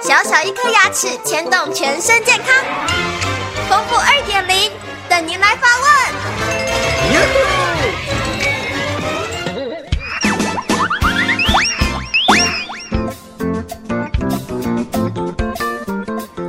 小小一颗牙齿牵动全身健康，丰富二点零等您来发问。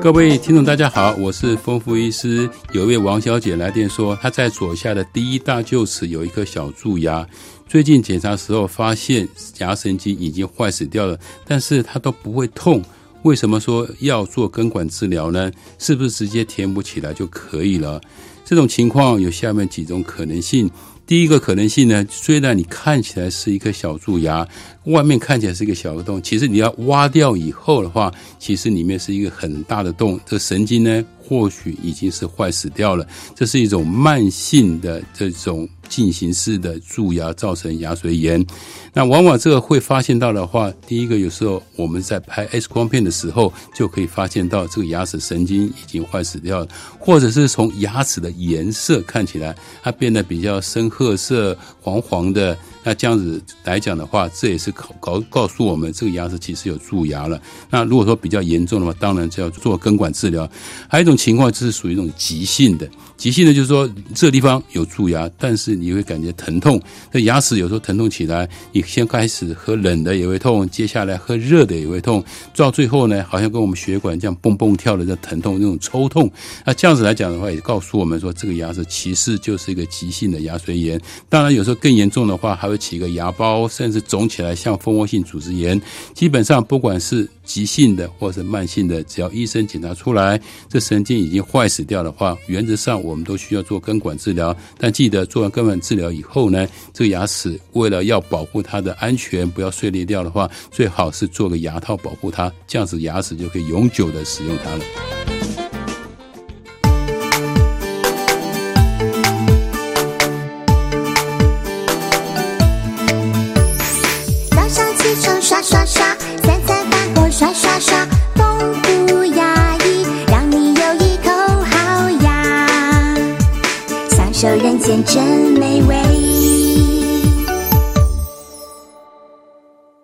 各位听众，大家好，我是丰富医师。有一位王小姐来电说，她在左下的第一大臼齿有一颗小蛀牙。最近检查时候发现牙神经已经坏死掉了，但是它都不会痛。为什么说要做根管治疗呢？是不是直接填补起来就可以了？这种情况有下面几种可能性。第一个可能性呢，虽然你看起来是一颗小蛀牙，外面看起来是一个小洞，其实你要挖掉以后的话，其实里面是一个很大的洞。这神经呢，或许已经是坏死掉了。这是一种慢性的这种。进行式的蛀牙造成牙髓炎，那往往这个会发现到的话，第一个有时候我们在拍 X 光片的时候就可以发现到这个牙齿神经已经坏死掉了，或者是从牙齿的颜色看起来它变得比较深褐色、黄黄的。那这样子来讲的话，这也是告告告诉我们这个牙齿其实有蛀牙了。那如果说比较严重的话，当然就要做根管治疗。还有一种情况就是属于一种急性的，急性的就是说这个地方有蛀牙，但是你会感觉疼痛。这牙齿有时候疼痛起来，你先开始喝冷的也会痛，接下来喝热的也会痛，到最后呢，好像跟我们血管这样蹦蹦跳的这疼痛那种抽痛。那这样子来讲的话，也告诉我们说这个牙齿其实就是一个急性的牙髓炎。当然有时候更严重的话还。会起个牙包，甚至肿起来像蜂窝性组织炎。基本上，不管是急性的或是慢性的，只要医生检查出来这神经已经坏死掉的话，原则上我们都需要做根管治疗。但记得做完根管治疗以后呢，这个牙齿为了要保护它的安全，不要碎裂掉的话，最好是做个牙套保护它，这样子牙齿就可以永久的使用它了。这人间真美味。